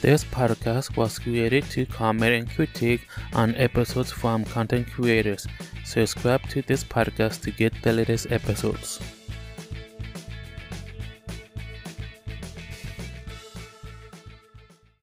This podcast was created to comment and critique on episodes from content creators. Subscribe to this podcast to get the latest episodes.